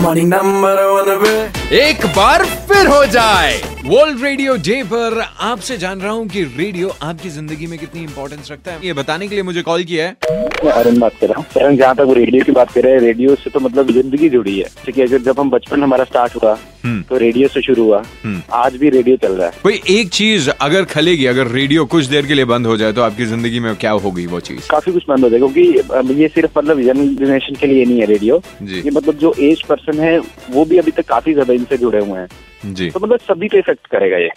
morning number one पे एक बार फिर हो जाए। वर्ल्ड रेडियो डे पर आपसे जान रहा हूँ कि रेडियो आपकी ज़िंदगी में कितनी इंपॉर्टेंस रखता है। ये बताने के लिए मुझे कॉल किया है। मैं अरुण बात कर रहा हूँ। जहाँ तक वो रेडियो की बात कर रहे हैं रेडियो से तो मतलब ज़िंदगी जुड़ी है। ठीक है अगर जब हम बचपन हमारा स्टार्ट हुआ। तो रेडियो से शुरू हुआ। हम्म। आज भी रेडियो चल रहा है। कोई एक चीज़ अगर खलेगी अगर रेडियो कुछ देर के लिए बंद हो जाए तो आपकी ज़िंदगी में क्या होगी वो चीज़? काफ़ी कुछ बंद हो जाएगा क्योंकि ये सिर्फ़ मतलब यंग जनरेशन के लिए नहीं है रेडियो। ये मतलब जो एज पर्सन है वो भी अभी तक काफ़ी ज़्यादा इनसे जुड़े हुए हैं। जी। तो मतलब सभी पे इफ़ेक्ट करेगा ये।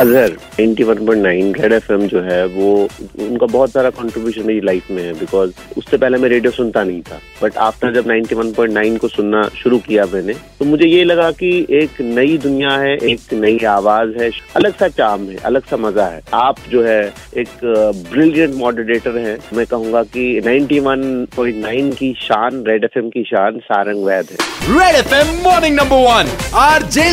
अजहर 91.9 रेड एफएम जो है वो उनका बहुत सारा कंट्रीब्यूशन मेरी लाइफ में है बिकॉज़ उससे पहले मैं रेडियो सुनता नहीं था। बट आफ्टर जब 91.9 को सुनना शुरू किया मैंने तो मुझे ये लगा कि एक नई दुनिया है एक नई आवाज़ है अलग सा चाम है अलग सा मज़ा है। आप जो है एक ब्रिलियंट मॉडरेटर हैं। मैं कहूँगा कि 91.9 की शान रेड एफएम की शान सारंग वैद है red FM morning number one RJ